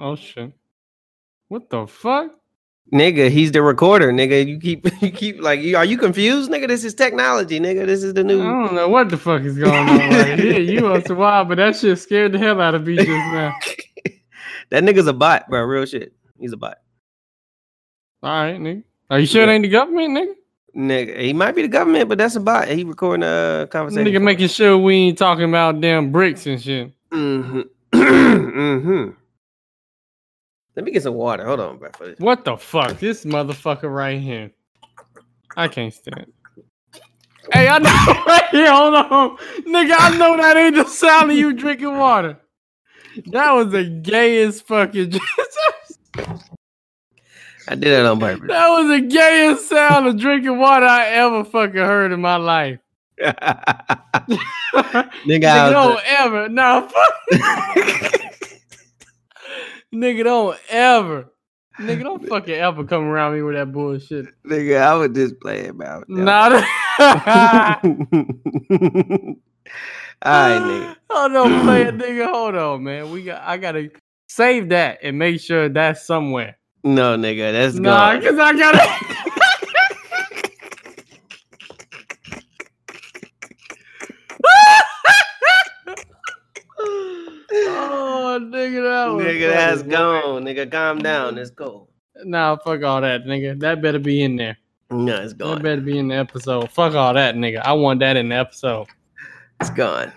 Oh shit. What the fuck? Nigga, he's the recorder, nigga. You keep you keep like are you confused, nigga? This is technology, nigga. This is the new. I don't know what the fuck is going on right here. You on some wild, but that shit scared the hell out of me just now. that nigga's a bot, bro. Real shit. He's a bot. All right, nigga. Are you sure it ain't the government, nigga? Nigga, he might be the government, but that's a bot. He recording a conversation. Nigga making sure we ain't talking about damn bricks and shit. Mm-hmm. mm-hmm. Let me get some water. Hold on, bro. What the fuck? This motherfucker right here. I can't stand. Hey, I know right here. Hold on, nigga. I know that ain't the sound of you drinking water. That was the gayest fucking. I did it on purpose. that was the gayest sound of drinking water I ever fucking heard in my life. Nigga, I ever. Nah, fuck. Nigga, don't ever. Nigga, don't fucking ever come around me with that bullshit. nigga, I was just playing about. Nah. All right, nigga. Hold on, play it, nigga. Hold on, man. We got. I gotta save that and make sure that's somewhere. No, nigga, that's Nah, gone. cause I gotta. Nigga, that was Nigga, that's gone. Nigga, calm down. It's cool. Nah, fuck all that, nigga. That better be in there. No, it's That gone. better be in the episode. Fuck all that, nigga. I want that in the episode. It's gone.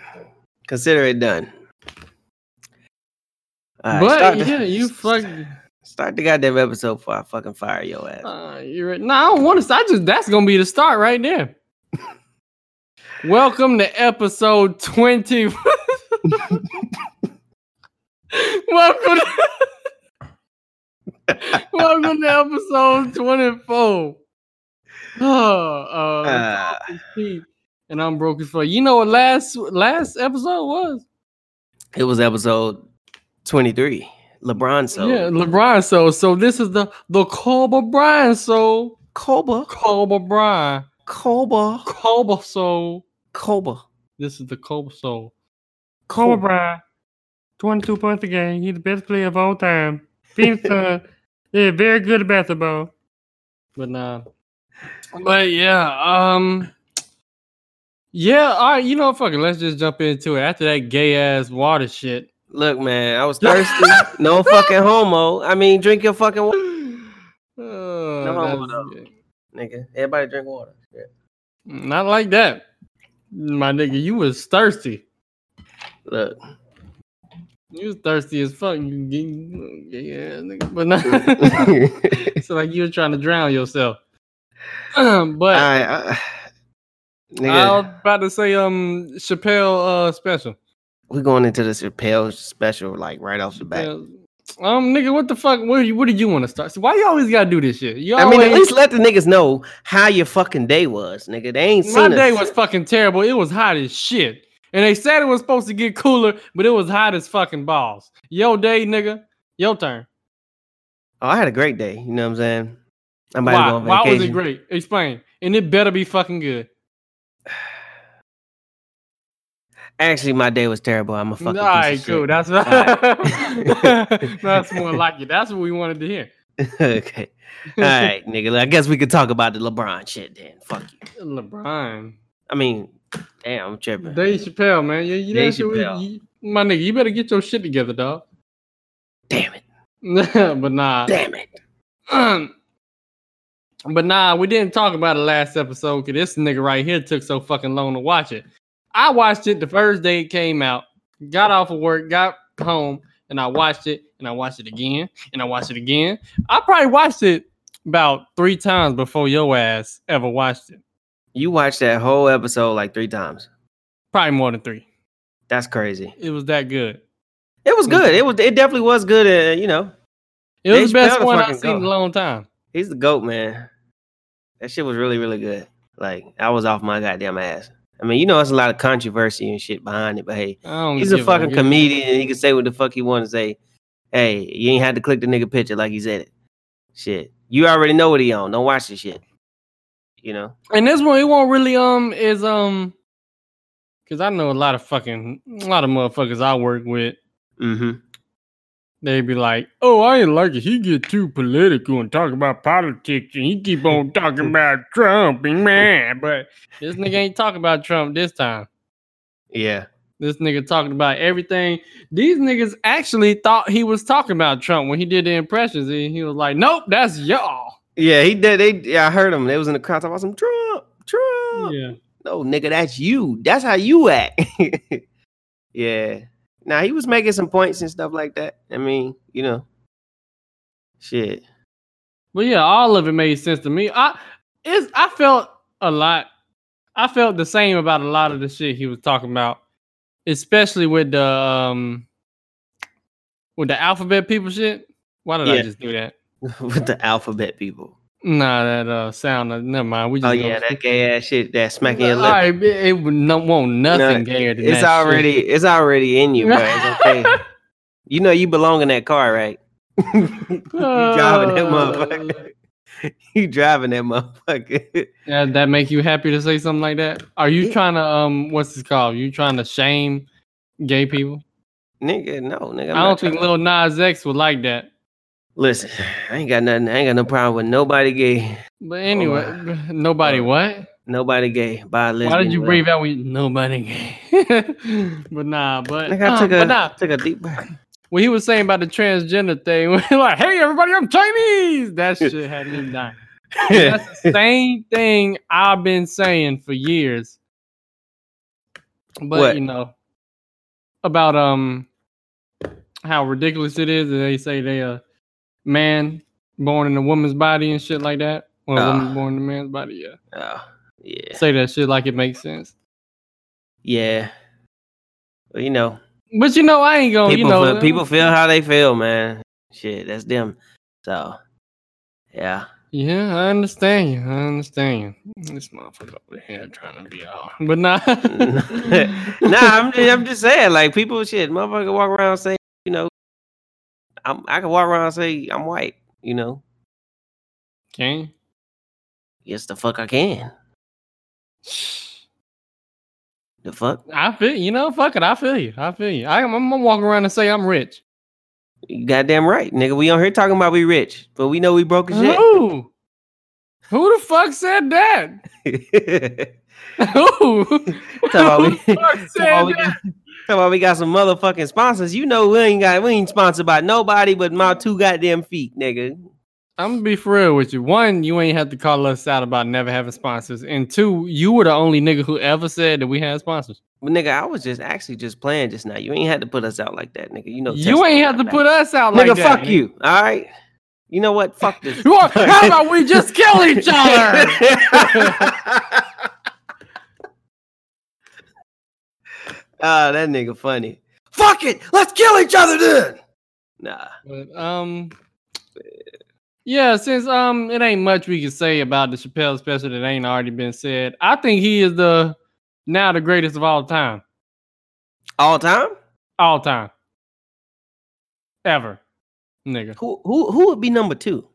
Consider it done. Right, but start the- yeah, you fuck. Start the goddamn episode before I fucking fire your ass. Uh, you're right. No, I don't want to. I just that's gonna be the start right there. Welcome to episode twenty. welcome. To, welcome to episode twenty-four. Oh, uh, Uh, and I'm broke as fuck. You know what last last episode was? it was episode 23. LeBron so Yeah, LeBron. So, so this is the the Kobe Bryant. So Koba. Kobe Bryant. Koba. Kobe so Koba. This is the Kobe so Kobe Bryant. 22 points a game. He's the best player of all time. Phoenix Sun. Yeah, very good at basketball. But nah. But yeah, um Yeah, all right, you know? Fucking let's just jump into it. After that gay ass water shit. Look, man, I was thirsty. no fucking homo. I mean, drink your fucking water, Oh, No, that's no. gay. nigga. Everybody drink water. Shit. Not like that. My nigga, you was thirsty. Look, You was thirsty as fuck. You get- yeah, nigga. But not it's like you were trying to drown yourself. Um, but I, I, I was about to say um Chappelle uh special. we going into this Chappelle special like right off the bat. Yeah. Um nigga, what the fuck? Where you what did you want to start? So why you always gotta do this shit? You I always, mean, at least let the niggas know how your fucking day was, nigga. They ain't seen. my day us. was fucking terrible. It was hot as shit. And they said it was supposed to get cooler, but it was hot as fucking balls. Yo day, nigga. Your turn. Oh, I had a great day. You know what I'm saying? I'm about Why? to go on Why was it great? Explain. And it better be fucking good. Actually, my day was terrible. I'm a fucking All right, cool. shit. That's that's more like it. That's what we wanted to hear. okay. All right, nigga. I guess we could talk about the LeBron shit then. Fuck you. LeBron, I mean, damn, I'm tripping. Dave Chappelle, man. You, you, Dave that shit was- Chappelle. you- my nigga, you better get your shit together, dog. Damn it. but nah, Damn it. but nah, we didn't talk about it last episode because this nigga right here took so fucking long to watch it. I watched it the first day it came out, got off of work, got home, and I watched it, and I watched it again, and I watched it again. I probably watched it about three times before your ass ever watched it. You watched that whole episode like three times. Probably more than three. That's crazy. It was that good. It was good. It was. It definitely was good. Uh, you know, It was the best one I've seen in a long time. he's the goat, man. That shit was really, really good. Like I was off my goddamn ass. I mean, you know, there's a lot of controversy and shit behind it, but hey, he's a fucking shit. comedian. and He can say what the fuck he want to say. Hey, you ain't had to click the nigga picture like he said it. Shit, you already know what he on. Don't watch this shit. You know. And this one, it won't really um is um because I know a lot of fucking a lot of motherfuckers I work with. Mm-hmm. they'd be like, "Oh, I ain't like it. He get too political and talk about politics, and he keep on talking about Trump and man." But this nigga ain't talking about Trump this time. Yeah. This nigga talking about everything. These niggas actually thought he was talking about Trump when he did the impressions. And he was like, "Nope, that's y'all." Yeah, he did. They, yeah, I heard him. They was in the crowd talking about some Trump, Trump. Yeah. No, nigga, that's you. That's how you act. yeah. Now he was making some points and stuff like that. I mean, you know, shit. But yeah, all of it made sense to me. I it's I felt a lot. I felt the same about a lot of the shit he was talking about, especially with the um with the alphabet people shit. Why did I just do that? With the alphabet people. Nah, that uh sound. uh, Never mind. We just Oh yeah, that gay ass shit, that smacking your All lip. right, it, it no, won't nothing No, gayer than It's that already, shit. it's already in you, bro. It's okay. you know you belong in that car, right? you driving that Uh, motherfucker. you driving that motherfucker. Yeah, that make you happy to say something like that? Are you Yeah. trying to um what's this called? You trying to shame gay people? nigga, no, nigga. I'm I don't think tryna- Lil Nas X would like that. Listen, I ain't got nothing. I ain't got no problem with nobody gay. But anyway, uh, nobody uh, what? Nobody gay. By a Why did you breathe out with nobody gay? but nah, but, Nigga, I uh, took a but nah. took a deep breath. What he was saying about the transgender thing, like, hey everybody, I'm Chinese. That shit had me dying. That's the same thing I've been saying for years. But What? you know, about um how ridiculous it is that they say they a man born in a woman's body and shit like that. Or a Ah. woman born in a man's body, yeah. Oh, yeah, Say that shit like it makes sense. yeah. Well, you know, But you know, I ain't gonna, people you know, feel, people feel how they feel, man. Shit, that's them. So, yeah. Yeah, I understand you. I understand you. This motherfucker over here trying to be all, but nah. nah, I'm just, I'm just saying, like people, shit, motherfucker walk around saying, you know, I'm I can walk around and say I'm white, you know. Okay. Yes, the fuck I can. The fuck, I feel you know, fuck it. I feel you. I feel you. I, am I'm gonna walk around and say I'm rich. you goddamn right, nigga. We on here talking about we rich, but we know we broke as shit. Who? Who the fuck said that? Who? Talk about we- Who the fuck said that? talk about we got some motherfucking sponsors. You know we ain't got we ain't sponsored by nobody but my two goddamn feet, nigga. I'm gonna be for real with you. One, you ain't have to call us out about never having sponsors, and two, you were the only nigga who ever said that we had sponsors. But nigga, I was just actually just playing just now. You ain't had to put us out like that, nigga. You know You ain't have to back. put us out like nigga. that. fuck you. All right. You know what? Fuck this. How about we just kill each other? Ah, that nigga funny. Fuck it. Let's kill each other then. Nah. But um, yeah, since um, it ain't much we can say about the Chappelle special that ain't already been said. I think he is the now the greatest of all time, All time? all time, ever, nigga. Who who who would be number two?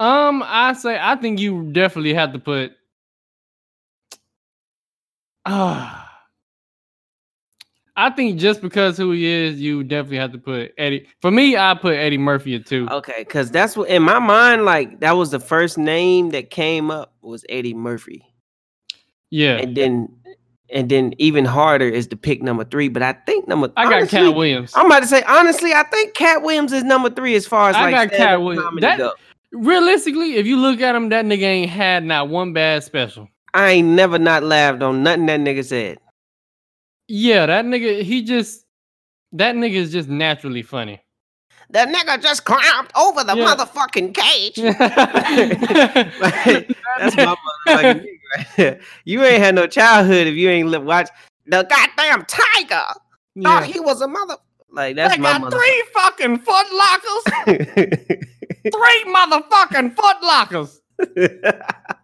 Um, I say I think you definitely have to put. Ah. I think just because who he is, you definitely have to put Eddie. For me, I put Eddie Murphy at two. Okay, because that's what in my mind, like that was the first name that came up was Eddie Murphy. Yeah, And then and then even harder is to pick number three. But I think number I got honestly, Katt Williams. I'm about to say honestly, I think Katt Williams is number three as far as I like got Katt Williams. That-. Realistically, if you look at him, that nigga ain't had not one bad special. I ain't never not laughed on nothing that nigga said. Yeah, that nigga, he just that nigga is just naturally funny. The nigga just climbed over the Yeah. motherfucking cage. That's That's my motherfucking nigga. You ain't had no childhood if you ain't li- watch the goddamn tiger. Thought he was a mother. Like that's They my got mother. three fucking foot lockers. three motherfucking foot lockers.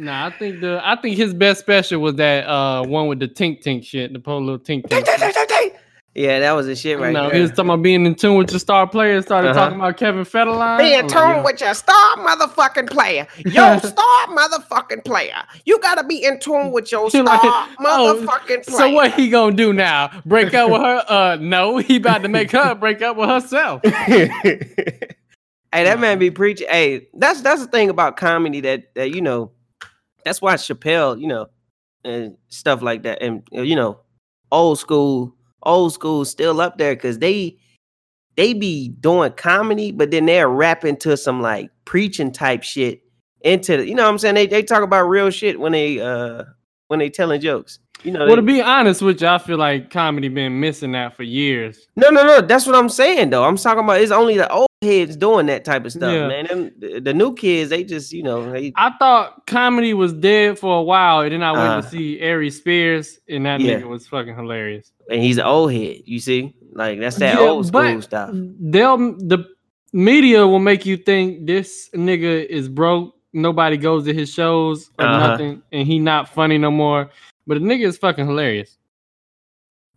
Nah, I think the I think his best special was that uh one with the tink tink shit, the poor little tink tink. shit. Yeah, that was the shit right no, there. he was talking about being in tune with your star player. Started Uh-huh. talking about Kevin Federline. Be in like, tune yo. with your star motherfucking player. Your star motherfucking player. You gotta be in tune with your star like, oh, motherfucking player. So what he gonna do now? Break up with her? Uh, no, he about to make her break up with herself. hey, that man be preaching. Hey, that's that's the thing about comedy that that you know. That's why Chappelle, you know, and stuff like that, and uh, you know, old school, old school, still up there because they they be doing comedy, but then they're rapping to some like preaching type shit into the, you know what I'm saying? They they talk about real shit when they uh when they telling jokes. You know, Well, to be honest with you, I feel like comedy been missing that for years. No, no, no. That's what I'm saying though. I'm talking about it's only the old heads doing that type of stuff, Yeah. man. Them, the, the new kids, they just, you know, they, I thought comedy was dead for a while, and then I went Uh-huh. to see Ari Spears, and that Yeah. nigga was fucking hilarious. and he's an old head. You see, like that's that Yeah, old school but stuff. They'll the media will make you think this nigga is broke. Nobody goes to his shows or Uh-huh. nothing, and he not funny no more. But the nigga is fucking hilarious.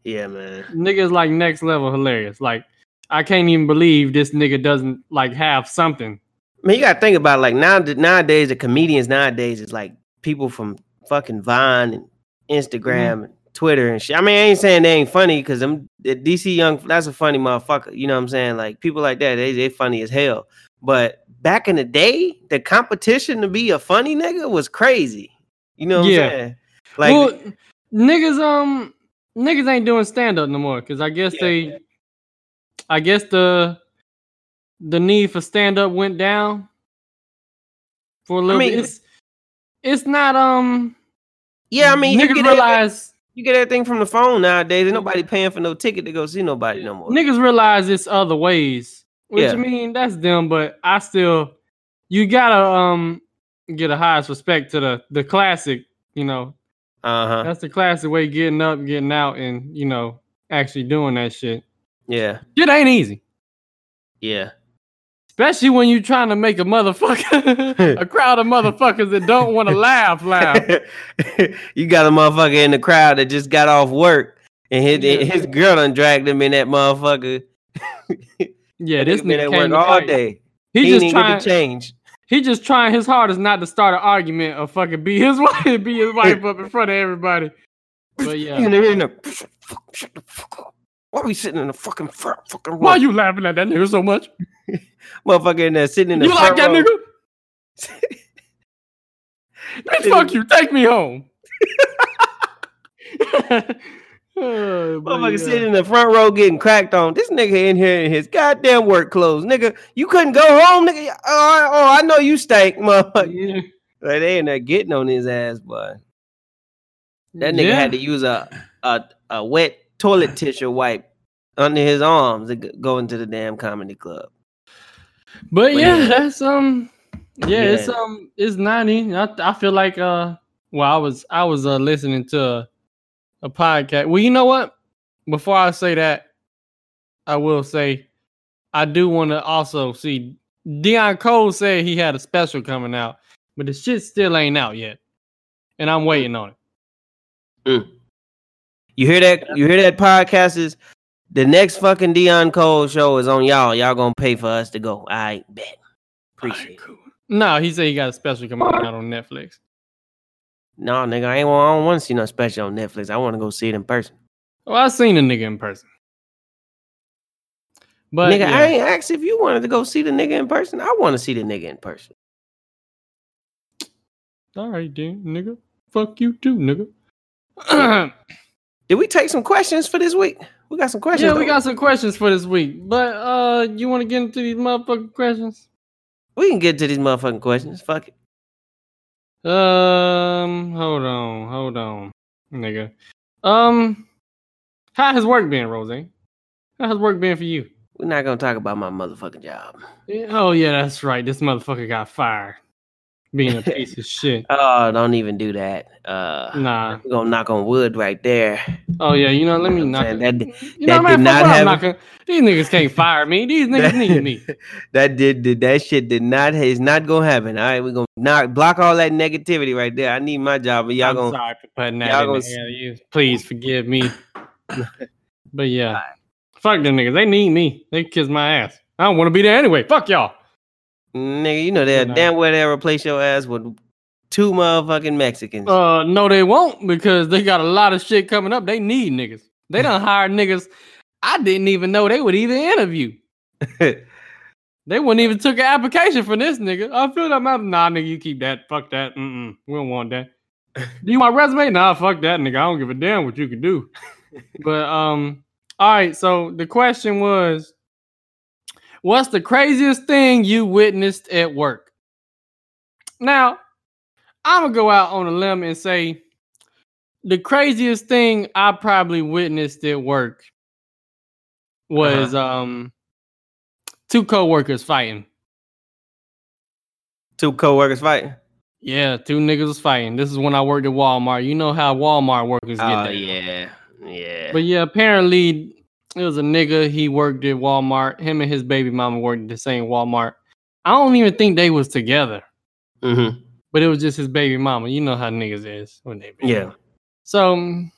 Yeah, man. Nigga is like next level hilarious. Like I can't even believe this nigga doesn't like have something. I mean, you gotta think about like now nowadays the comedians nowadays is like people from fucking Vine and Instagram and Twitter and shit. I mean, I ain't saying they ain't funny because them the DC Young that's a funny motherfucker. You know what I'm saying? Like people like that, they they funny as hell. But back in the day, the competition to be a funny nigga was crazy. You know what Yeah. I'm saying? Like well, niggas, um, niggas ain't doing stand up no more because I guess Yeah. they, I guess the, the need for stand up went down for a little mean- bit. It's, it's not um. yeah, I mean, you niggas get, everything, realize you get everything from the phone nowadays. Ain't nobody paying for no ticket to go see nobody no more. niggas realize it's other ways. Which Yeah. I mean, that's them, but I still, you gotta um get a highest respect to the the classic. You know, Uh huh. that's the classic way getting up, getting out, and you know actually doing that shit. Yeah. Shit ain't easy. Yeah. Especially when you're trying to make a motherfucker, a crowd of motherfuckers that don't want to laugh, laugh. you got a motherfucker in the crowd that just got off work and his Yeah. his girl done dragged him in that motherfucker. Yeah, this nigga been at came work all day. He, He, just trying. to change. He just trying his hardest not to start an argument or fucking beat his wife, beat his wife up in front of everybody. But yeah, in there in the shut the fuck up. Why we sitting in the fucking front fucking row? why you laughing at that nigga so much? motherfucker in there sitting in the You like that row. nigga? Bitch, fuck you. Take me home. Oh, Motherfucker sitting in the front row getting cracked on. This nigga in here in his goddamn work clothes. Nigga, you couldn't go home, nigga. Oh, oh I know you stank, motherfucker. Yeah. Like, they in there getting on his ass, boy. That nigga Yeah. had to use a, a a wet toilet tissue wipe under his arms to go into the damn comedy club. But But yeah, yeah. that's um, yeah, it's um, it's ninety. I I feel like uh, well, I was I was uh listening to a, a podcast. Well, you know what? Before I say that, I will say, I do want to also see. Deon Cole said he had a special coming out, but the shit still ain't out yet, and I'm waiting on it. Mm. You hear that? You hear that? Podcast is the next fucking Deon Cole show is on y'all. Y'all gonna pay for us to go. I bet. Appreciate it. No, he said he got a special coming out on Netflix. No, nigga, I ain't. I don't want to see no special on Netflix. I want to go see it in person. Well, I seen a nigga in person, but nigga, yeah. I ain't asked if you wanted to go see the nigga in person. I want to see the nigga in person. All right, then, nigga. Fuck you too, nigga. Did we take some questions for this week? We got some questions. yeah, we though. got some questions for this week. But uh you want to get into these motherfucking questions? We can get to these motherfucking questions. Fuck it. Um, hold on, hold on, nigga. Um, how has work been, Rose? How has work been for you? We're not gonna talk about my motherfucking job. Yeah, Oh yeah, that's right. This motherfucker got fired, being a piece of shit. Oh, don't even do that. Uh, Nah. we're gonna knock on wood right there. Oh yeah, you know, let me knock I'm it. saying? You know, that man, did not have- knocking. These niggas can't fire me. These niggas need me. that did, did that shit did not is not gonna happen. All right, we're gonna knock block all that negativity right there. I need my job, but y'all I'm gonna sorry for putting that y'all in gonna. You please forgive me. But yeah, fuck them niggas. They need me. They kiss my ass. I don't want to be there anyway. Fuck y'all. Nigga, you know that Nah. damn well they'll replace your ass with two motherfucking Mexicans. Uh, no, they won't because they got a lot of shit coming up. They need niggas. They done hired niggas. I didn't even know they would even interview. They wouldn't even took an application for this nigga. I feel that matter. Nah, nigga, you keep that. Fuck that. Mm-mm. We don't want that. Do you want my resume? Nah, fuck that, nigga. I don't give a damn what you can do. but um, all right. So the question was, what's the craziest thing you witnessed at work? Now, I'm gonna go out on a limb and say the craziest thing I probably witnessed at work was um two coworkers fighting. two co-workers fighting. Yeah, two niggas was fighting. This is when I worked at Walmart. You know how Walmart workers get Oh yeah, yeah. But yeah, apparently it was a nigga. He worked at Walmart. Him and his baby mama worked at the same Walmart. I don't even think they was together, mm-hmm. but it was just his baby mama. You know how niggas is when they be. Yeah. So um,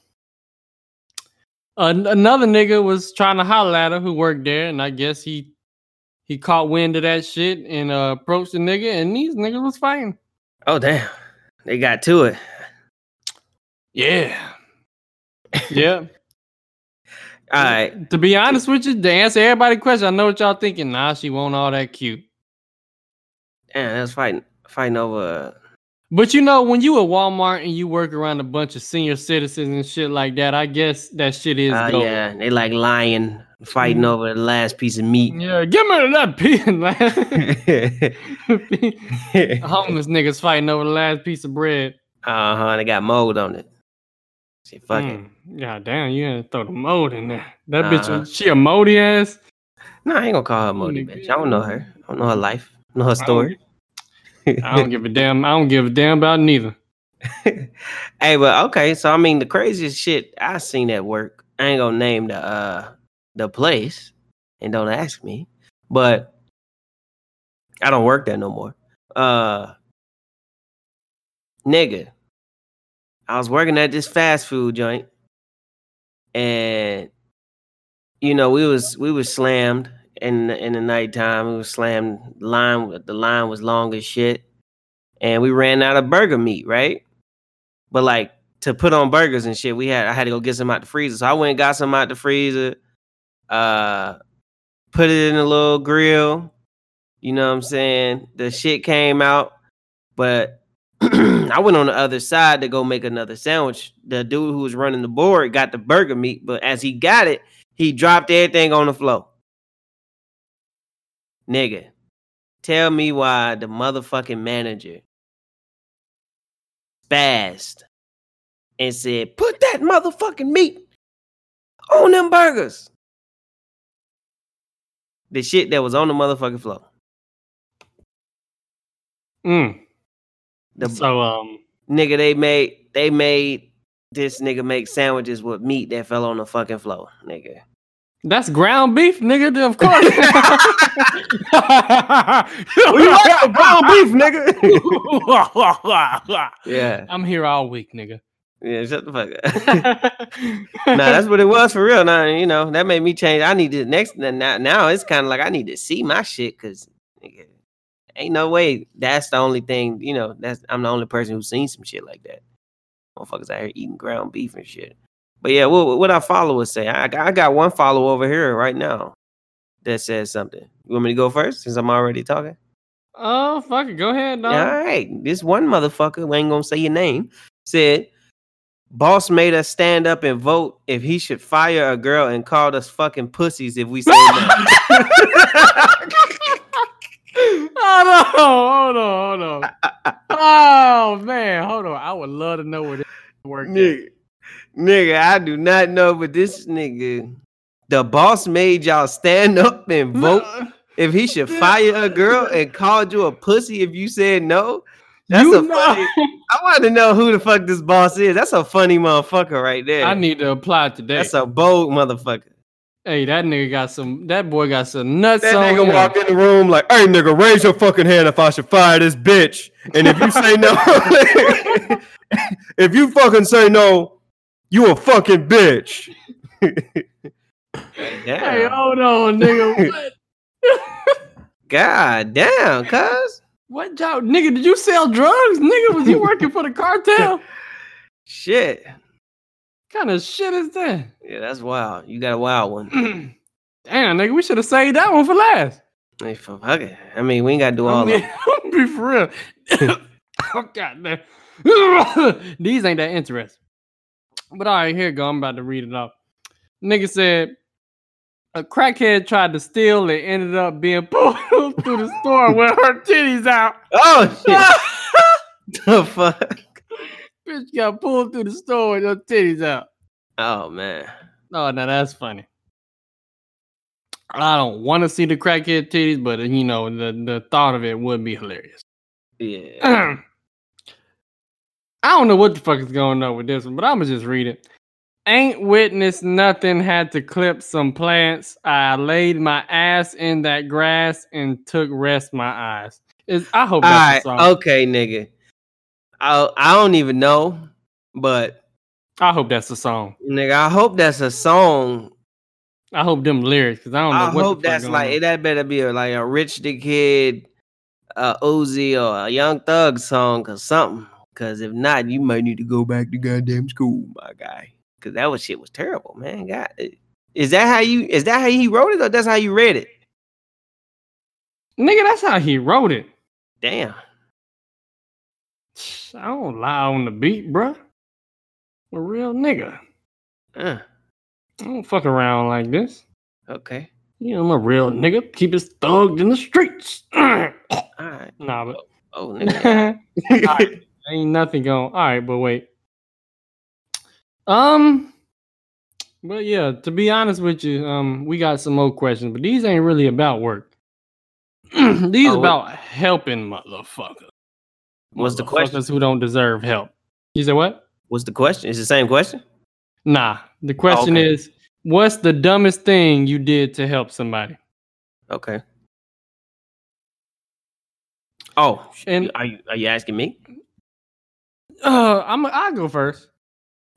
an- another nigga was trying to holler at her who worked there, and I guess he he caught wind of that shit and uh, approached the nigga, and these niggas was fighting. Oh damn, they got to it. Yeah. yeah. All right. To be honest with you, to answer everybody's question, I know what y'all thinking. Nah, she won't all that cute. Yeah, that's fighting fighting over. But you know, when you at Walmart and you work around a bunch of senior citizens and shit like that, I guess that shit is Uh, yeah, they like lying, fighting Mhm. over the last piece of meat. Yeah, give me that pin, man. Homeless niggas fighting over the last piece of bread. Uh huh. They got mold on it. She fucking. Mm, God damn, you gotta throw the mold in there. That bitch, Uh-huh. was- she a moldy ass. No, I ain't gonna call her moldy bitch. I don't know her. I don't know her life. I know her story. I don't give a damn. I don't give a damn about neither. hey, but okay. So I mean, the craziest shit I seen at work. I ain't gonna name the uh the place, and don't ask me. But I don't work there no more. Uh, nigga, I was working at this fast food joint, and you know we was we was slammed in the, in the nighttime. We was slammed. Line the line was long as shit, and we ran out of burger meat. Right, but like to put on burgers and shit, we had I had to go get some out the freezer. So I went and got some out the freezer. Uh, put it in a little grill. You know what I'm saying? The shit came out, but I went on the other side to go make another sandwich. The dude who was running the board got the burger meat, but as he got it, he dropped everything on the floor. Nigga, tell me why the motherfucking manager spazzed and said, put that motherfucking meat on them burgers. The shit that was on the motherfucking floor. Mm. The So um, nigga they made they made this nigga make sandwiches with meat that fell on the fucking floor, nigga. that's ground beef, nigga. Of course. you like the ground beef, nigga? yeah, I'm here all week, nigga. yeah, shut the fuck up. nah, that's what it was for real. Now, you know, that made me change. I need to next now, now it's kind of like I need to see my shit because nigga, ain't no way that's the only thing, you know, that's I'm the only person who's seen some shit like that. Motherfuckers out here eating ground beef and shit. But yeah, what what our followers say? I got, I got one follower over here right now that says something. You want me to go first since I'm already talking? Oh fuck it, go ahead, dog. All right. This one motherfucker, we ain't gonna say your name, said, Boss made us stand up and vote if he should fire a girl and called us fucking pussies if we say no. hold on, hold on, hold on. Oh man, hold on. I would love to know where this worked. at. nigga, nigga, I do not know, but this nigga, the boss made y'all stand up and vote if he should fire a girl and called you a pussy if you said no. That's You a know- funny. I want to know who the fuck this boss is. That's a funny motherfucker right there. I need to apply today. That's a bold motherfucker. Hey, that nigga got some. That boy got some nuts That on nigga him. walked in the room like, "Hey, nigga, raise your fucking hand if I should fire this bitch." And if you say no, if you fucking say no, you a fucking bitch. Hey, Damn. hold on, nigga. What? God damn, cuz. what job, nigga? Did you sell drugs, nigga? Was you working for the cartel? Shit. Kind of shit is that? Yeah, that's wild. You got a wild one. Damn, nigga, we should have saved that one for last. Hey, fuck it. I mean, we ain't gotta do all I'm of be, be for real. oh god damn. These ain't that interesting. But all right, here you go. I'm about to read it off. Nigga said a crackhead tried to steal and ended up being pulled through the store with her titties out. Oh shit. the fuck? Bitch got pulled through the store with her titties out. Oh man. Oh, now that's funny. I don't want to see the crackhead titties, but uh, you know the the thought of it would be hilarious. Yeah. I don't know what the fuck is going on with this one, but I'm gonna just read it. Ain't witnessed nothing, had to clip some plants. I laid my ass in that grass and took rest my eyes. Is I hope All right. Okay, nigga. I I don't even know, but I hope that's a song. nigga, I hope that's a song. I hope them lyrics, because I don't know I hope that's like on. that. Better be a, like a Rich the Kid, uh, Uzi, or a Young Thug song or something. Because if not, you might need to go back to goddamn school, my guy. Because that was shit was terrible, man. God, is that how you? Is that how he wrote it, or that's how you read it? Nigga, that's how he wrote it. Damn. I don't lie on the beat, bruh. A real nigga. Uh, I don't fuck around like this. okay. You know, I'm a real nigga. Keep his thugged in the streets. all right. nah, but Oh, nigga. Alright, ain't nothing going. All right, but wait. Um, but yeah, to be honest with you, um, we got some more questions, but these ain't really about work. these Oh, about helping motherfuckers. What's the question? Who don't deserve help. You said what? What's the question? It's the same question. Nah. The question okay. is, what's the dumbest thing you did to help somebody? Okay. Oh, And are you are you asking me? Uh, I'm I go first.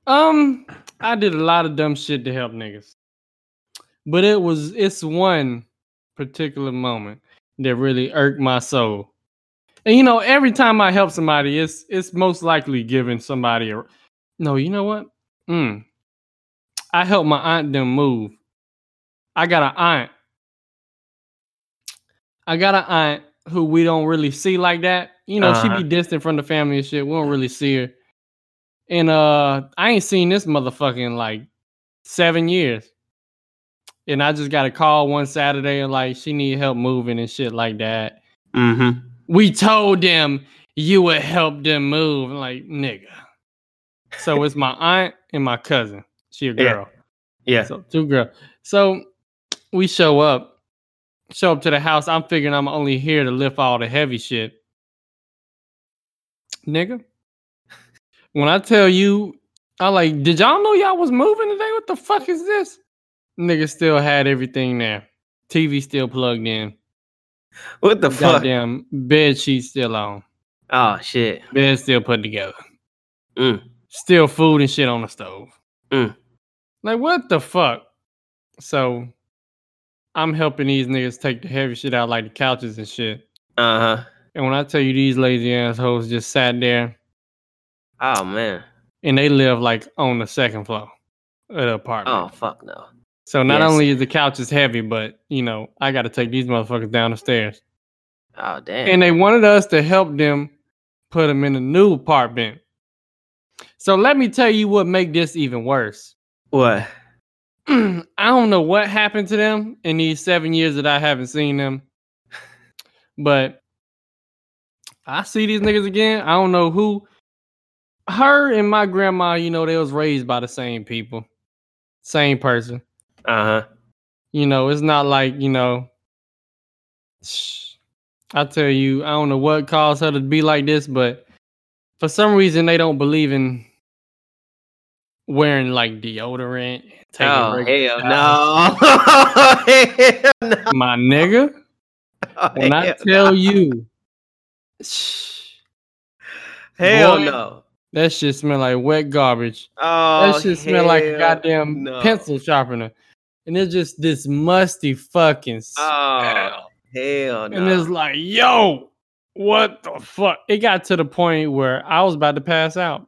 Um, I did a lot of dumb shit to help niggas, but it was it's one particular moment that really irked my soul. And you know, every time I help somebody, it's it's most likely giving somebody a. No, you know what? Mm. I helped my aunt them move. I got an aunt. I got an aunt who we don't really see like that. You know, Uh-huh. she be distant from the family and shit. We don't really see her. And uh I ain't seen this motherfucker in like seven years. And I just got a call one Saturday and like she need help moving and shit like that. Mm-hmm. We told them you would help them move. Like, nigga. So it's my aunt and my cousin. She a Yeah. girl. Yeah. So two girls. So we show up, show up to the house. I'm figuring I'm only here to lift all the heavy shit. Nigga. When I tell you, I like, did y'all know y'all was moving today? What the fuck is this? Nigga still had everything there. TV still plugged in. what the fuck? Goddamn bed sheet still on. Oh shit. Bed still put together. Mm. Still food and shit on the stove. Mm. Like what the fuck? So I'm helping these niggas take the heavy shit out like the couches and shit. Uh huh. And when I tell you these lazy assholes just sat there Oh man. and they live like on the second floor of the apartment. Oh fuck no. So not yes. only is the couches heavy, but you know, I gotta take these motherfuckers down the stairs. Oh damn. And they wanted us to help them put them in a new apartment. So let me tell you what make this even worse. what? I don't know what happened to them in these seven years that I haven't seen them, but I see these niggas again. I don't know who. Her and my grandma, you know, they was raised by the same people, same person. Uh huh. You know, it's not like you know. I tell you, I don't know what caused her to be like this, but for some reason they don't believe in wearing like deodorant. taking Oh hell no. hell no. my nigga. When I tell no. you, Hell Boy. no. that shit smell like wet garbage. Oh, that shit smell like a goddamn no. pencil sharpener. And it's just this musty fucking Oh smell. hell and it's like, yo, what the fuck? It got to the point where I was about to pass out,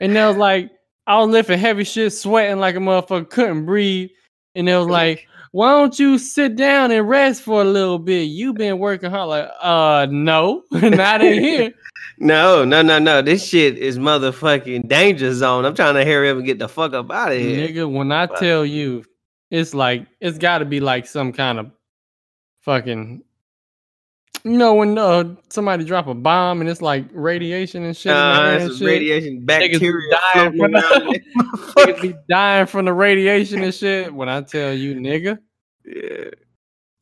and it was like, I was lifting heavy shit, sweating like a motherfucker, couldn't breathe, and it was like. Why don't you sit down and rest for a little bit? you been working hard. Like, uh, no, not in here. No, no, no, no. This shit is motherfucking danger zone. I'm trying to hurry up and get the fuck up out of here. Nigga, when I tell you, it's like it's got to be like some kind of fucking. You know when uh, somebody drop a bomb and it's like radiation and shit. Uh, and shit. radiation bacteria dying from the- Niggas be dying from the radiation and shit. When I tell you, nigga, Yeah.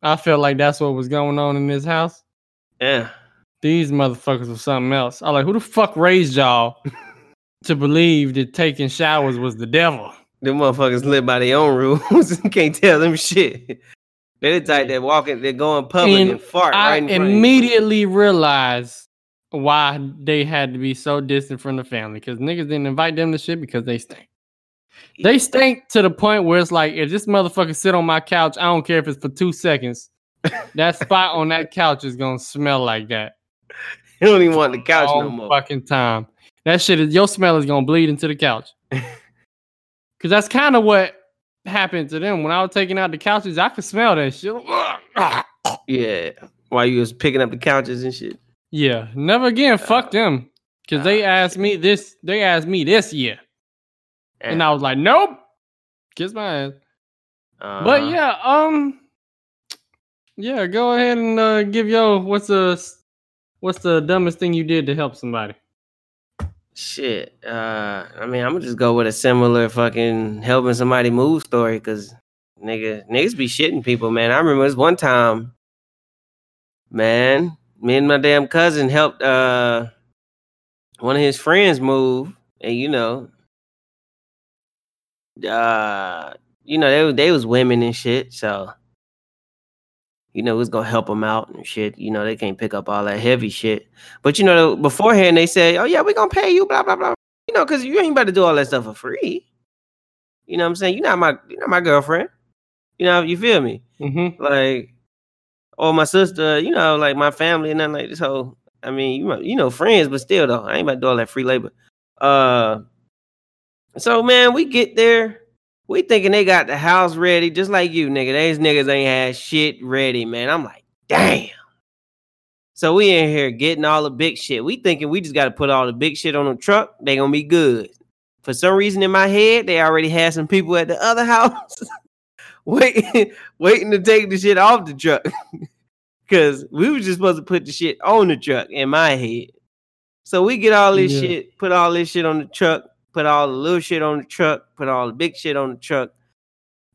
I felt like that's what was going on in this house. yeah. These motherfuckers were something else. I like, who the fuck raised y'all to believe that taking showers was the devil? Them motherfuckers live by their own rules. Can't tell them shit. They're the type that walk in, they're going public and, And fart I right in front of immediately realized why they had to be so distant from the family because niggas didn't invite them to shit because they stink. They stink to the point where it's like if this motherfucker sit on my couch, I don't care if it's for two seconds. that spot on that couch is gonna smell like that You don't even want the couch all no more. fucking time. That shit is your smell is gonna bleed into the couch. Cause that's kind of what happened to them when I was taking out the couches. I could smell that shit. Yeah. While you was picking up the couches and shit. Yeah, never again. Fuck ah. them. Cause they oh, asked me this. They asked me this year, and I was like, nope. Kiss my ass. But Uh-huh. yeah, um, yeah. Go ahead and uh, give yo. What's the what's the dumbest thing you did to help somebody? Shit. Uh, I mean, I'm gonna just go with a similar fucking helping somebody move story, cause nigga, niggas be shitting people, man. I remember this one time, man. Me and my damn cousin helped uh one of his friends move, and you know, uh, you know they they was women and shit, so you know, it was gonna help them out and shit. You know, they can't pick up all that heavy shit. But you know, beforehand they said, "Oh yeah, we're gonna pay you," blah blah blah. You know, because you ain't about to do all that stuff for free. You know what I'm saying? You're not my, you're not my girlfriend. You know, you feel me? Mm-hmm. Like, or my sister. You know, like my family and nothing like this. whole. I mean, you you know, friends, but still though, I ain't about to do all that free labor. Uh, so man, we get there. We thinking they got the house ready, just like you, nigga. These niggas ain't had shit ready, man. I'm like, damn. So we in here getting all the big shit. We thinking we just got to put all the big shit on the truck. They gonna be good. For some reason in my head, they already had some people at the other house waiting, waiting to take the shit off the truck. Cause we was just supposed to put the shit on the truck in my head. So we get all this Yeah. shit, put all this shit on the truck, put all the little shit on the truck, put all the big shit on the truck.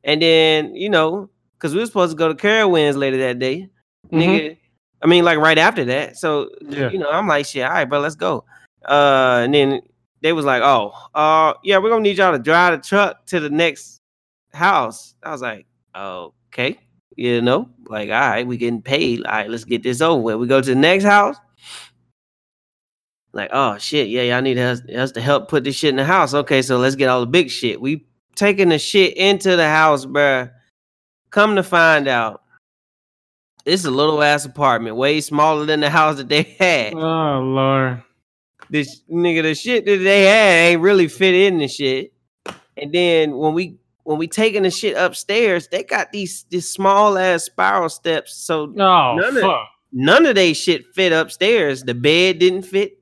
And then, you know, because we were supposed to go to Carowinds later that day. Nigga. I mean, like right after that. So Yeah. you know, I'm like, shit, all right, bro, let's go. Uh and then they was like, Oh, uh, yeah, we're gonna need y'all to drive the truck to the next house. I was like, okay. You know, like, all right, we getting paid. All right, let's get this over with. We go to the next house. Like, oh shit, yeah, y'all need us, us to help put this shit in the house. Okay, so let's get all the big shit. We taking the shit into the house, bruh. Come to find out, it's a little ass apartment, way smaller than the house that they had. Oh lord. This nigga, the shit that they had ain't really fit in the shit. And then when we when we taking the shit upstairs, they got these these small ass spiral steps. So Oh None of- fuck. none of they shit fit upstairs. The bed didn't fit.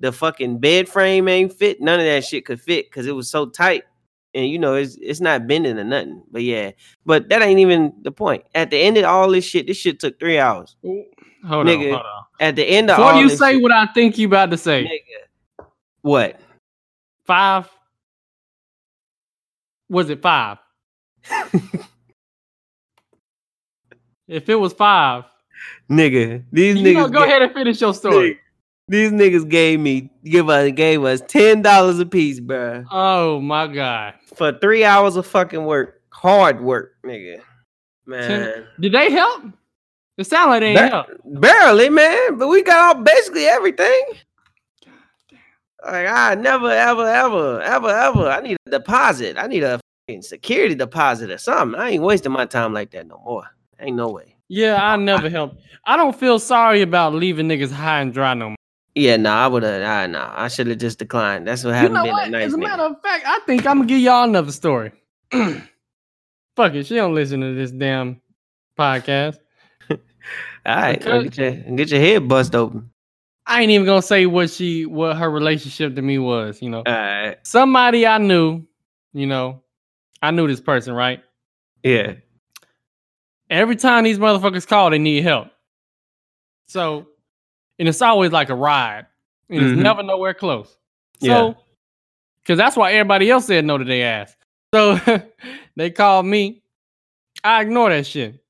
The fucking bed frame ain't fit. None of that shit could fit because it was so tight. And you know, it's it's not bending or nothing. But yeah, but that ain't even the point. At the end of all this shit, this shit took three hours. Hold Nigga, on, hold on. At the end of all this. Before all you this say shit, what I think you about to say, nigga, what? five. Was it five? if it was five, Nigga, these you niggas know, go ga- ahead and finish your story. These niggas gave me give us gave us ten dollars a piece, bruh, Oh my god. for three hours of fucking work, hard work, nigga. Man, Did they help? It sounded like they Ba- ain't help. barely, man. But we got all basically everything. Like I never, ever, ever, ever, ever. I need a deposit. I need a fucking security deposit or something. I ain't wasting my time like that no more. Ain't no way. Yeah, I never help. I don't feel sorry about leaving niggas high and dry no more. Yeah, nah, I would have. I nah, I should have just declined. That's what happened. You know what? a nice As a nigga. matter of fact, I think I'm gonna give y'all another story. Fuck it, she don't listen to this damn podcast. All right, Because- get your get your head bust open. I ain't even gonna say what she what her relationship to me was, you know. Right, Somebody I knew, you know, I knew this person, right? yeah, Every time these motherfuckers call, they need help. So, and it's always like a ride. And it's Mhm. never nowhere close. Yeah. So, because that's why everybody else said no to their ass. So they called me. I ignore that shit.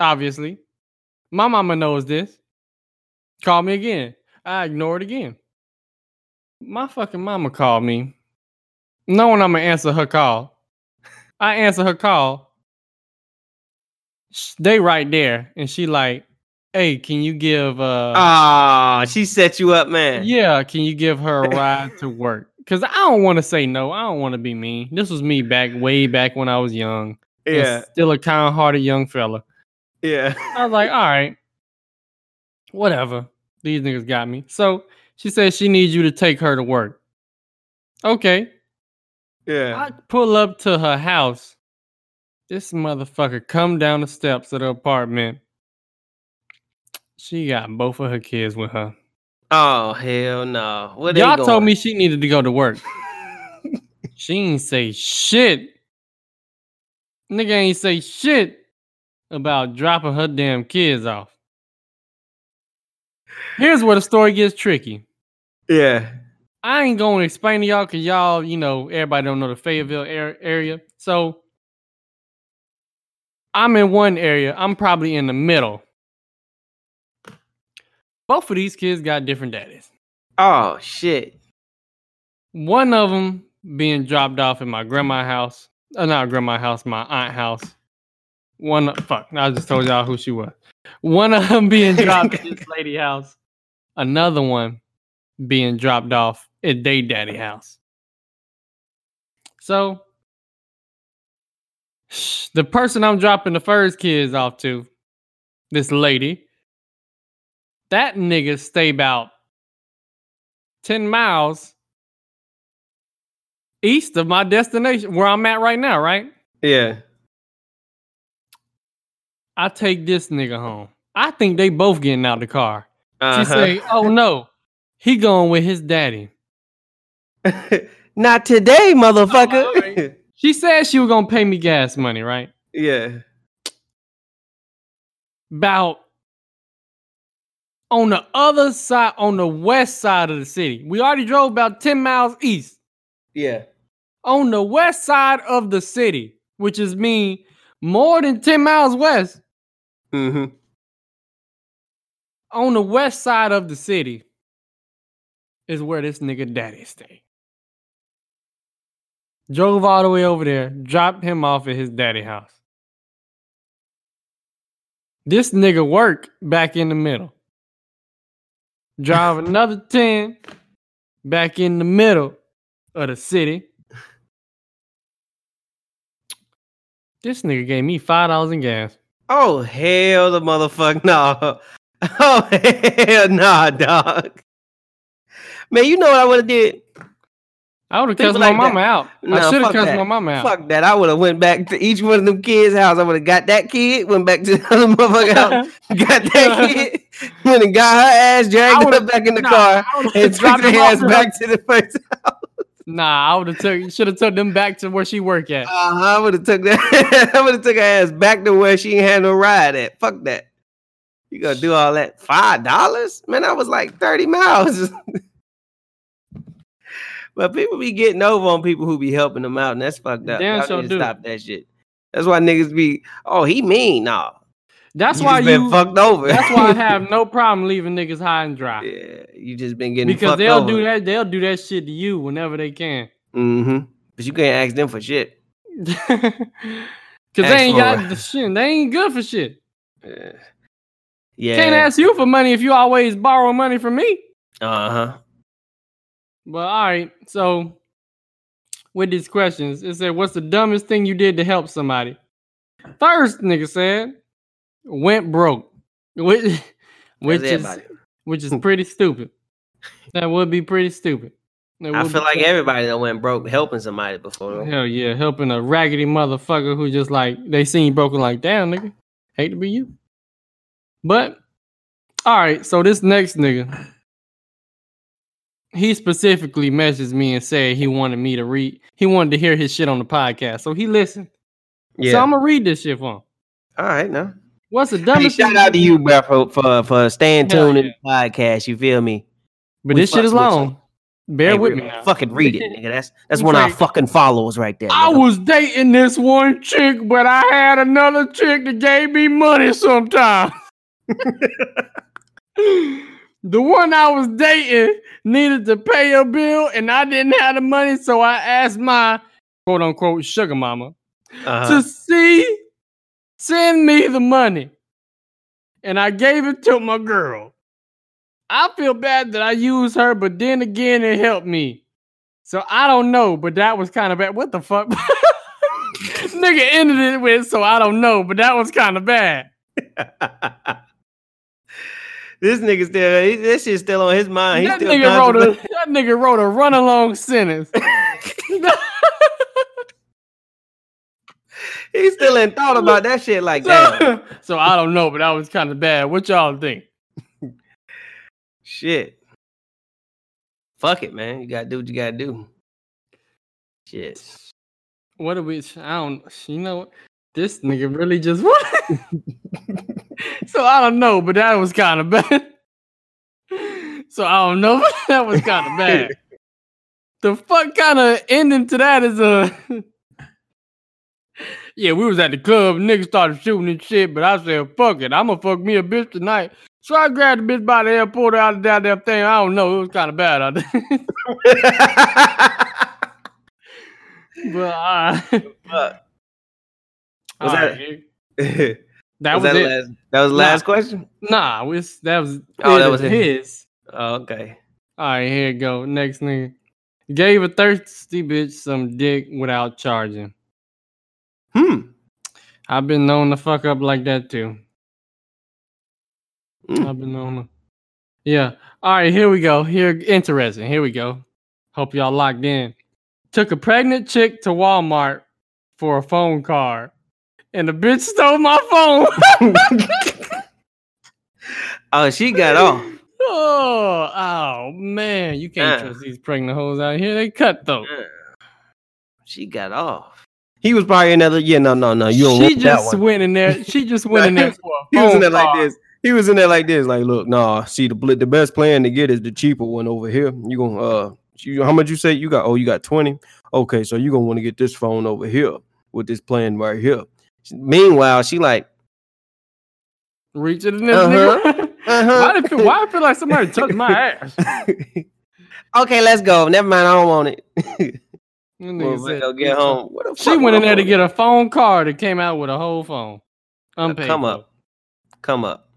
Obviously. My mama knows this. Call me again. I ignore it again. My fucking mama called me, knowing I'm gonna answer her call. I answer her call. They right there, and she like, "Hey, can you give uh, Ah, she set you up, man. yeah, can you give her a ride to work? Because I don't want to say no. I don't want to be mean. This was me back way back when I was young. yeah, still a kind-hearted young fella. yeah. I was like, all right, whatever. These niggas got me. So she said she needs you to take her to work. Okay. Yeah. I pull up to her house. This motherfucker come down the steps of the apartment. She got both of her kids with her. Oh hell no! Where they Y'all told going? me she needed to go to work. she ain't say shit. Nigga ain't say shit about dropping her damn kids off. Here's where the story gets tricky. Yeah. I ain't going to explain to y'all because y'all, you know, everybody don't know the Fayetteville area. So I'm in one area. I'm probably in the middle. Both of these kids got different daddies. Oh shit. One of them being dropped off in my grandma house. Uh, not grandma house, my aunt house. One, fuck, I just told y'all who she was. One of them being dropped at this lady house. Another one being dropped off at they daddy house. So, the person I'm dropping the first kids off to, this lady, that nigga stay about 10 miles east of my destination, where I'm at right now, right? Yeah. I take this nigga home. I think they both getting out the car. Uh-huh. She say, "Oh no, he going with his daddy." Not today, motherfucker. alright. She said she was gonna pay me gas money, right? yeah. About on the other side, on the west side of the city. We already drove about ten miles east. Yeah. On the west side of the city, which is mean more than ten miles west. Mm-hmm. on the west side of the city is where this nigga daddy stay. Drove all the way over there, dropped him off at his daddy house. This nigga work back in the middle. Drive another 10 back in the middle of the city. This nigga gave me $5 in gas. Oh hell, the motherfucker no. Oh hell nah, dog. Man, you know what I would have did? I would have cussed my like that. mama out. I should have cussed that. my mama out. Fuck that. I would have went back to each one of them kids' house. I would have got that kid, went back to the other motherfucker house, got that kid, went and got her ass, dragged her back in the Nah, car, and took dropped their ass her- back to the first. house. Nah, I would have took should have took them back to where she work at. Uh, I would have took that. I would have took her ass back to where she ain't had no ride at. Fuck that. You gonna do all that? Five dollars? Man, I was like 30 miles. But people be getting over on people who be helping them out, and that's fucked up. Damn Y'all sure need to do. stop that shit. That's why niggas be, oh, he mean. Nah. That's why you why just been fucked over. That's why I have no problem leaving niggas high and dry yeah, you just been getting because fucked they'll over. do that. They'll do that shit to you whenever they can. Mm-hmm. But you can't ask them for shit. Cause they ain't got it. the shit. They ain't good for shit. Yeah. Yeah. Can't ask you for money if you always borrow money from me. Uh huh. But all right, so with these questions. It said, "What's the dumbest thing you did to help somebody?" First, nigga said, "Went broke," which, which is everybody. which is hmm. pretty stupid. That would be pretty stupid. That I feel like pretty- everybody that went broke helping somebody before. Hell yeah, helping a raggedy motherfucker who just like they seen broken like damn nigga, hate to be you. But all right, so this next nigga, he specifically messaged me and said he wanted me to read, he wanted to hear his shit on the podcast. So he listened. Yeah. So I'm gonna read this shit for him. All right, now. What's the Hey, dumbest shout out to you, bro, for for, for staying tuned in yeah. the podcast. You feel me? But we this shit is long. Bear Hey, with me now. Fucking read it, nigga. That's that's one of our fucking followers right there. I was dating this one chick, but I had another chick that gave me money sometimes. the one I was dating needed to pay a bill, and I didn't have the money, so I asked my quote unquote sugar mama Uh-huh. to see, send me the money. And I gave it to my girl. I feel bad that I used her, but then again, it helped me. So I don't know, but that was kind of bad. What the fuck? Nigga ended it with, so I don't know, but that was kind of bad. this nigga still he, this shit's still on his mind. That still nigga wrote a that nigga wrote a run along sentence. He's still in thought about that shit like that. so, I don't know, but that was kind of bad. What y'all think? Shit. Fuck it, man. You gotta do what you gotta do. Shit. What do we? I don't. You know, this nigga really just what? So I don't know, but that was kind of bad. so I don't know, but that was kind of bad. the fuck kind of ending to that is a. yeah, we was at the club. Niggas started shooting and shit, but I said, "Fuck it, I'ma fuck me a bitch tonight." So I grabbed the bitch by the hair, pulled her out of that goddamn thing. I don't know. It was kind of bad out there. but uh. Was that- right, that was, that, it. last that was the Nah. last question? Nah, it's, that was Oh, that was was his. Oh, okay. All right, here you go. Next nigga gave a thirsty bitch some dick without charging. Hmm. I've been known to fuck up like that too. Mm. I've been known to. Yeah. All right, here we go. Here, interesting. Here we go. Hope y'all locked in. Took a pregnant chick to Walmart for a phone card, and the bitch stole my phone. Oh, she got off. Oh, oh man, you can't Uh. trust these pregnant hoes out here. They cut though. She got off. He was probably another. Yeah, no, no, no. You don't she want that just one. went in there. She just went in there for a He was in phone there like this. He was in there like this. Like, look, nah. See, the the best plan to get is the cheaper one over here. You gonna uh, you, how much you say you got? Oh, you got twenty. Okay, so you gonna want to get this phone over here with this plan right here. Meanwhile, she like, Reach it in this Uh-huh. nigga. uh-huh. why, do feel, why I feel like somebody touched my ass? okay, let's go. Never mind, I don't want it. Well, said- go get home. What the She went in there to get a phone card and came out with a whole phone. Unpaid. Come up. Come up.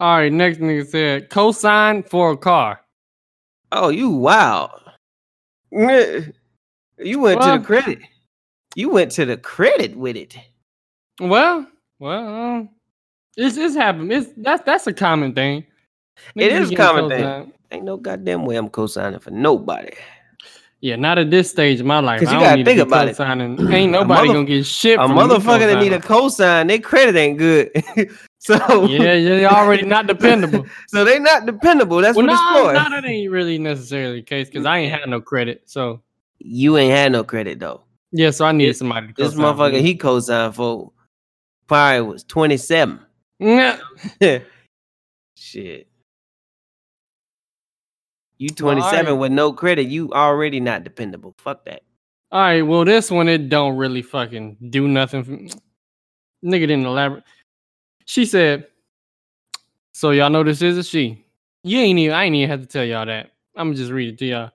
All right, next nigga said cosign for a car. Oh, you wow. You went to the credit. You went to the credit with it. Well, well, um, it's it's happened. It's that's that's a common thing. It Niggas is a common thing. Ain't no goddamn way I'm co-signing for nobody. Yeah, not at this stage of my life. 'Cause you gotta don't need think about it. Ain't nobody mother- gonna get shit. A motherfucker that need a cosign, their credit ain't good. so yeah, yeah, they already not dependable. so they not dependable. That's well, what no, it's for. no, that ain't really necessarily the case because I ain't had no credit. So You ain't had no credit though. Yeah, so I needed This- somebody to This motherfucker he co-signed for probably was 27. Nah, Shit. You Well, 27 alright. with no credit, you already not dependable. Fuck that. All right, well, this one it don't really fucking do nothing. For, nigga didn't elaborate. She said, "So y'all know this is a she. You ain't even. I ain't even have to tell y'all that. I'm just read it to y'all.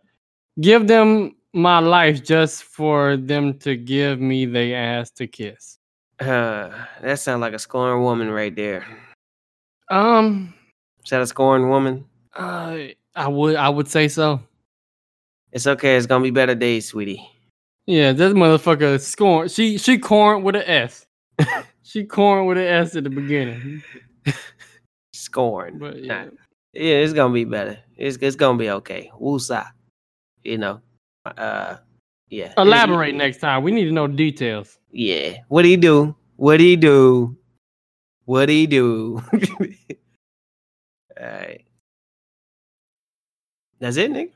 Give them my life just for them to give me they ass to kiss. Uh, that sounds like a scorned woman right there. Um, Is that a scorned woman? uh, I would I would say so. It's okay. It's gonna be better days, sweetie. Yeah, this motherfucker scoring. She she corn with an S. she corn with an S at the beginning. Scoring. But Nah. yeah. Yeah, it's gonna be better. It's it's gonna be okay. Woosah. You know. Uh yeah. Elaborate next time. We need to know the details. Yeah. What do he do? What do he do? What do he do? All right. That's it, Nick.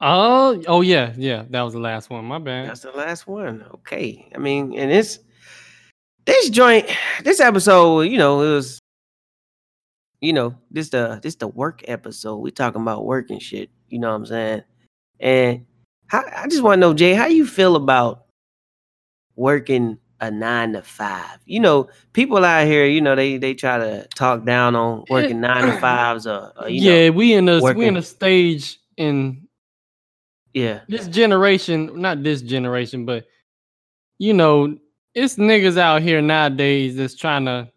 Oh, oh yeah, yeah. That was the last one. My bad. That's the last one. Okay. I mean, and this this joint, this episode, you know, it was, you know, this the this the work episode. We talking about work and shit. You know what I'm saying? And how, I just want to know, Jay, how you feel about working a nine to five? You know, people out here, you know, they they try to talk down on eh, working nine to fives or, or you yeah, know, we in a we in a stage in yeah, this generation, not this generation, but you know, it's niggas out here nowadays that's trying to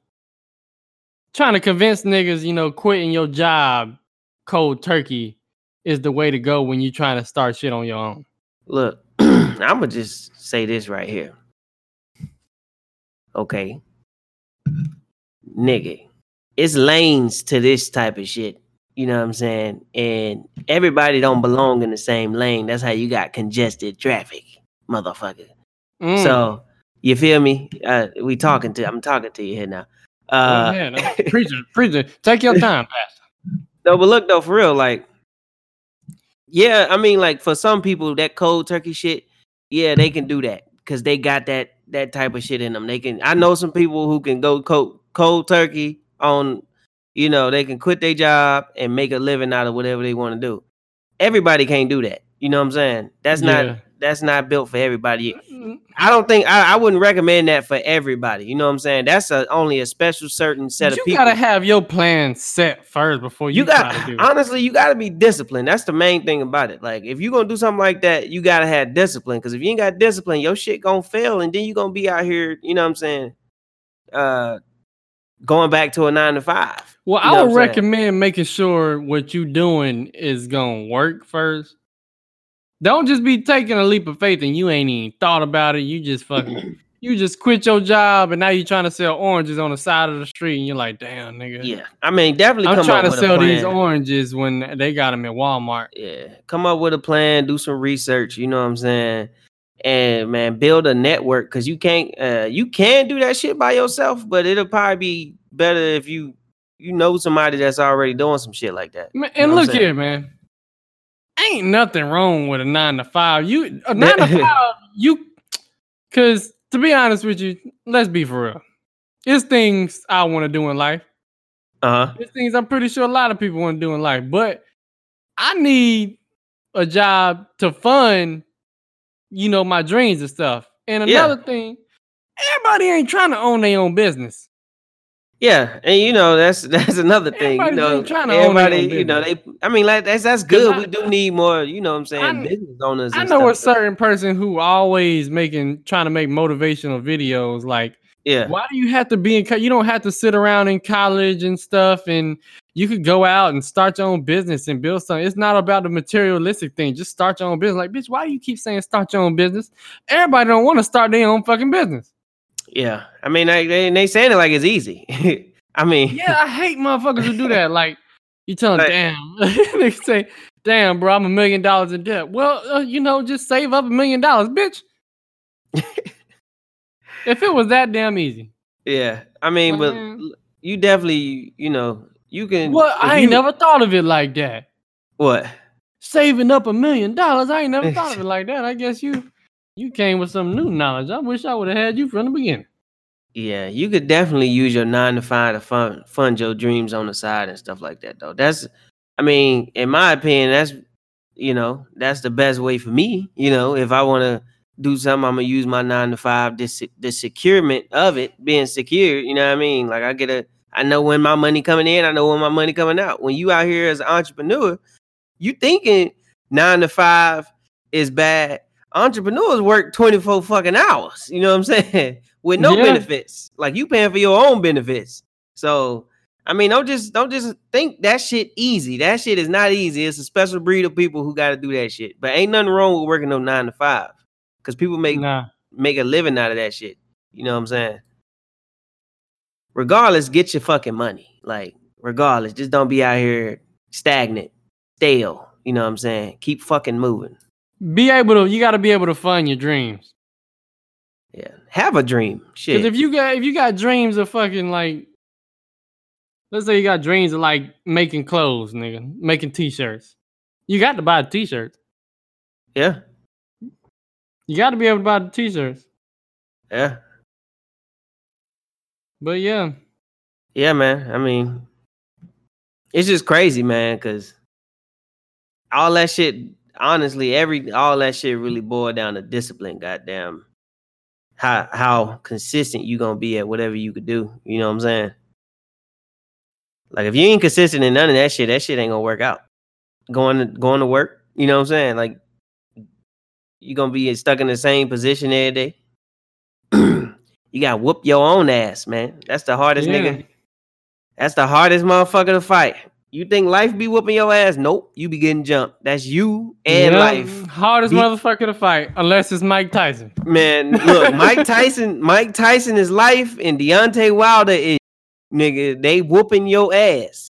trying to convince niggas, you know, quitting your job cold turkey is the way to go when you're trying to start shit on your own. Look, I'm gonna just say this right here. Okay, nigga, it's lanes to this type of shit. You know what I'm saying? And everybody don't belong in the same lane. That's how you got congested traffic, motherfucker. Mm. So you feel me? Uh, we talking to. I'm talking to you here now. Uh, ahead, uh, preacher, preacher, take your time, Pastor. No, but look though, for real, like, yeah, I mean, like for some people, that cold turkey shit, yeah, they can do that because they got that that type of shit in them. They can. I know some people who can go cold cold turkey on, you know, they can quit their job and make a living out of whatever they want to do. Everybody can't do that. You know what I'm saying? That's Yeah. not that's not built for everybody. I don't think I, I wouldn't recommend that for everybody. You know what I'm saying? That's a, only a special certain set You of people. You gotta have your plan set first before you, you gotta honestly you got to be disciplined that's the main thing about it like if you're gonna do something like that you got to have discipline because if you ain't got discipline your shit gonna fail and then you gonna be out here you know what i'm saying uh going back to a nine to five Well, You know I would recommend making sure what you doing is gonna work first. Don't just be taking a leap of faith and you ain't even thought about it. You just fucking you just quit your job and now you're trying to sell oranges on the side of the street and you're like, damn nigga. yeah i mean definitely I'm trying to sell these oranges when they got them at Walmart. yeah come up with a plan do some research you know what i'm saying and man build a network because you can't uh you can do that shit by yourself but it'll probably be better if you you know somebody that's already doing some shit like that Man, You and know look here, man. Ain't nothing wrong with a nine to five. You a nine to five, you cause to be honest with you, let's be for real. It's things I want to do in life. uh-huh It's things I'm pretty sure a lot of people want to do in life, but I need a job to fund, you know, my dreams and stuff. And Yeah. another thing, everybody ain't trying to own their own business. Yeah, and you know that's that's another thing. You know, own their everybody, you know, they. I mean, like that's that's good. I- we do need more. You know, what I'm saying I- business owners. I know a certain person who always making trying to make motivational videos like Yeah, why do you have to be in co- you don't have to sit around in college and stuff and you could go out and start your own business and build something it's not about the materialistic thing just start your own business like bitch why do you keep saying start your own business everybody don't want to start their own fucking business yeah. I mean, they they, they saying it like it's easy. I mean, yeah i hate motherfuckers who do that like you tell them Like- damn they say damn bro i'm a million dollars in debt well uh, you know just save up a million dollars bitch if it was that damn easy yeah. I mean, but Man. you definitely, you know, you can. well i ain't you- never thought of it like that What? saving up a million dollars. I ain't never thought of it like that. I guess you you came with some new knowledge. I wish I would have had you from the beginning. Yeah, you could definitely use your nine to five to fund fund your dreams on the side and stuff like that. Though that's, I mean, in my opinion, that's you know that's the best way for me. You know, if I want to do something, I'm gonna use my nine to five. The se- the securement of it being secure. You know what I mean? Like I get a, I know when my money coming in. I know when my money coming out. When you out here as an entrepreneur, you thinking nine to five is bad. Entrepreneurs work 24 fucking hours. You know what I'm saying? With no Yeah. benefits. Like you paying for your own benefits. So I mean, don't just don't just think that shit easy. That shit is not easy. It's a special breed of people who got to do that shit. But ain't nothing wrong with working no nine to five, because people make Nah. make a living out of that shit. You know what I'm saying? Regardless, get your fucking money. Like, regardless, just don't be out here stagnant, stale. You know what I'm saying? Keep fucking moving. Be able to. You got to be able to fund your dreams. Yeah. Have a dream. Shit. Because if you got if you got dreams of fucking like, let's say you got dreams of like making clothes, nigga, making t-shirts. You got to buy the t-shirts. yeah. You got to be able to buy the t-shirts. Yeah. But yeah, Yeah, man. I mean, it's just crazy, man, because all that shit, honestly, every all that shit really boiled down to discipline, goddamn. How how consistent you gonna be at whatever you could do. You know what I'm saying? Like if you ain't consistent in none of that shit, that shit ain't gonna work out. Going to going to work, you know what I'm saying? Like you gonna be stuck in the same position every day. you gotta whoop your own ass, man. That's the hardest Yeah. nigga. That's the hardest motherfucker to fight. You think life be whooping your ass? Nope. You be getting jumped. That's you and Yeah, life. hardest Be- motherfucker to fight, unless it's Mike Tyson. Man, look, Mike Tyson, Mike Tyson is life, and Deontay Wilder is nigga. They whooping your ass.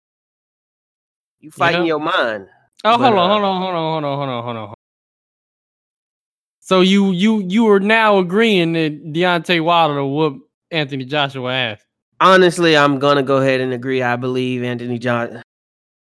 You fighting Yeah. your mind. Oh, But, hold on, uh, hold on, hold on, hold on, hold on, hold on. So you you you are now agreeing that Deontay Wilder will whoop Anthony Joshua ass. Honestly, I'm gonna go ahead and agree. I believe Anthony John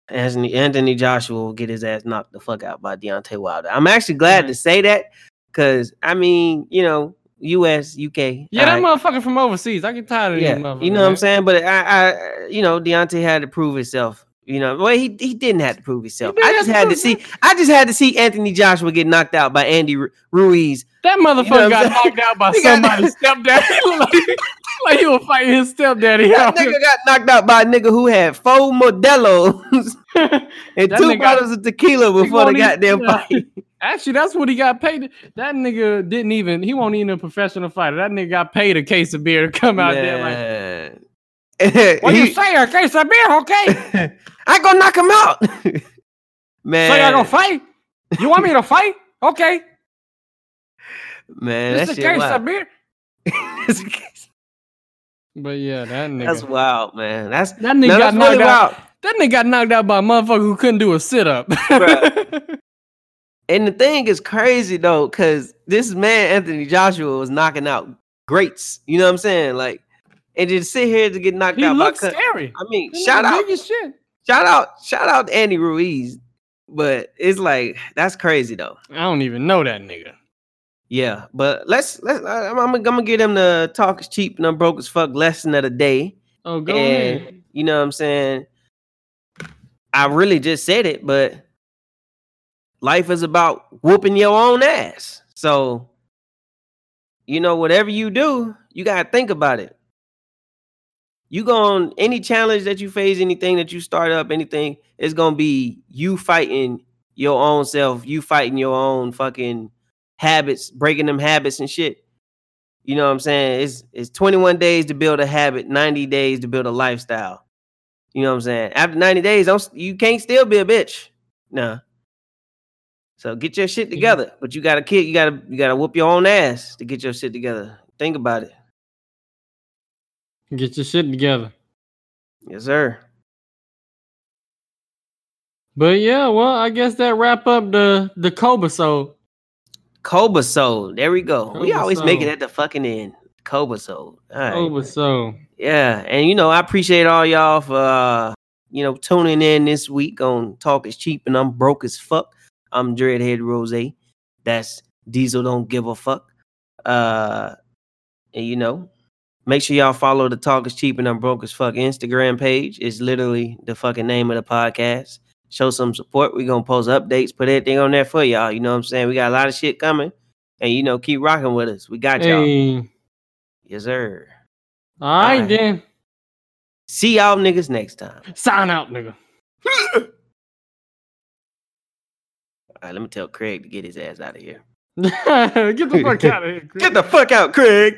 Anthony Anthony Joshua will get his ass knocked the fuck out by Deontay Wilder. I'm actually glad Mhm. to say that because I mean, you know, U.S. UK. Yeah, that alright. motherfucker from overseas. I get tired of yeah, these motherfuckers. you know what I'm saying. But I, I, you know, Deontay had to prove himself. You know, well, he he didn't have to prove himself. I just had to see. I just had to see Anthony Joshua get knocked out by Andy Ruiz. That motherfucker got knocked out by somebody's stepdaddy. like, like he was fighting his stepdaddy. That nigga got knocked out by a nigga who had four Modelos and That two bottles of tequila before the even- goddamn fight. Actually, that's what he got paid. That nigga didn't even. He won't even a professional fighter. That nigga got paid a case of beer to come out there like. Man. What you He- say? A case of beer, okay? I gonna knock him out, man. So y'all gonna fight? You want me to fight? Okay. man, Just that a case wild. of beer. That's a case- But yeah, that nigga. That's wild, man. That's that nigga no, got knocked really out. wild. That nigga got knocked out by a motherfucker who couldn't do a sit up. And the thing is crazy though, because this man Anthony Joshua was knocking out greats. You know what I'm saying? Like, and just sit here to get knocked he out by. looks cut- scary. I mean, That shout out, shit. shout out, shout out to Andy Ruiz. But it's like that's crazy though. I don't even know that nigga. Yeah, but let's let's. I'm, I'm, gonna get him the talk is cheap and I'm broke as fuck lesson of the day. Oh, go and ahead. you know what I'm saying? I really just said it, but life is about whooping your own ass. So, you know, whatever you do, you gotta think about it. You go on any challenge that you face, anything that you start up, anything, it's gonna be you fighting your own self, you fighting your own fucking habits, breaking them habits and shit. You know what I'm saying? It's it's 21 days to build a habit, 90 days to build a lifestyle. You know what I'm saying? After 90 days, don't you can't still be a bitch. Nah. So get your shit together. But you gotta kick, you gotta you gotta whoop your own ass to get your shit together. Think about it. Get your shit together. Yes, sir. But yeah, well, I guess that wrap up the the Cobra so Cobra Soul. There we go. we always make it at the fucking end. Cobra Soul. All right. Cobra Yeah, and you know, I appreciate all y'all for uh, you know tuning in this week on Talk is Cheap and I'm broke as fuck. I'm Dreadhead Rose. That's Diesel don't give a fuck. Uh and you know, make sure y'all follow the Talk is Cheap and I'm broke as fuck Instagram page. It's literally the fucking name of the podcast. Show some support. We're gonna post updates, put everything on there for y'all. You know what I'm saying? We got a lot of shit coming. And you know, keep rocking with us. We got y'all. hey. Yes, sir. All right, Alright. then. See y'all niggas next time. Sign out, nigga. All right, let me tell Craig to get his ass out of here. Get the fuck out of here. Chris. Get the fuck out, Craig.